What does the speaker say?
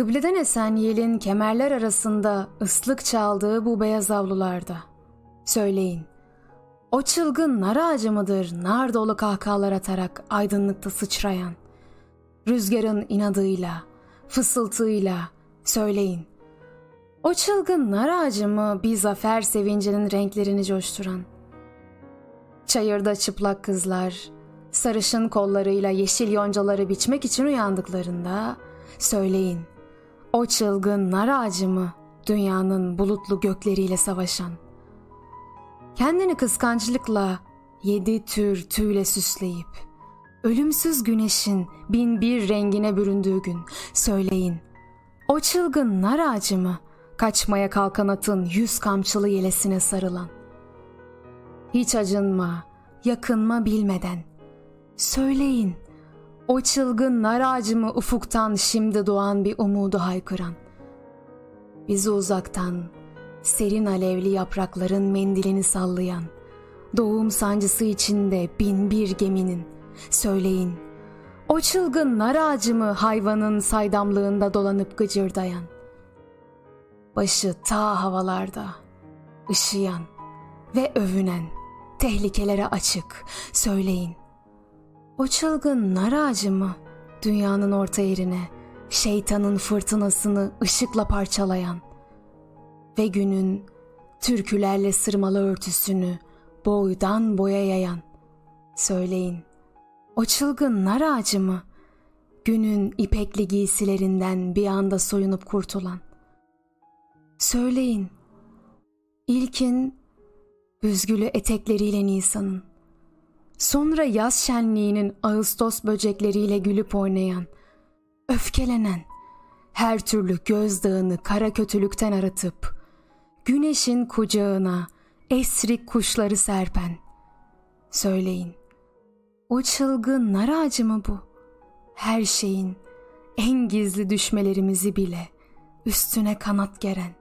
Kıbleden esen yelin kemerler arasında ıslık çaldığı bu beyaz avlularda. Söyleyin, o çılgın nar ağacı mıdır nar dolu kahkahalar atarak aydınlıkta sıçrayan? Rüzgarın inadıyla, fısıltıyla söyleyin. O çılgın nar ağacı mı bir zafer sevincinin renklerini coşturan? Çayırda çıplak kızlar, sarışın kollarıyla yeşil yoncaları biçmek için uyandıklarında söyleyin. O çılgın nar ağacı mı dünyanın bulutlu gökleriyle savaşan? Kendini kıskançlıkla yedi tür tüyle süsleyip ölümsüz güneşin bin bir rengine büründüğü gün söyleyin. O çılgın nar ağacı mı kaçmaya kalkan atın yüz kamçılı yelesine sarılan? Hiç acınma, yakınma bilmeden. Söyleyin, o çılgın nar ağacı mı ufuktan şimdi doğan bir umudu haykıran? Bizi uzaktan, serin alevli yaprakların mendilini sallayan, doğum sancısı içinde bin bir geminin, söyleyin, o çılgın nar ağacı mı hayvanın saydamlığında dolanıp gıcırdayan? Başı ta havalarda, ışıyan ve övünen, tehlikelere açık, söyleyin. O çılgın nar ağacı mı dünyanın orta yerine şeytanın fırtınasını ışıkla parçalayan ve günün türkülerle sırmalı örtüsünü boydan boya yayan. Söyleyin, o çılgın nar ağacı mı günün ipekli giysilerinden bir anda soyunup kurtulan? Söyleyin, ilkin büzgülü etekleriyle Nisan'ın, sonra yaz şenliğinin Ağustos böcekleriyle gülüp oynayan, öfkelenen, her türlü gözdağını kara kötülükten aratıp, güneşin kucağına esrik kuşları serpen. Söyleyin, o çılgın nar ağacı mı bu? Her şeyin, en gizli düşmelerimizi bile üstüne kanat geren.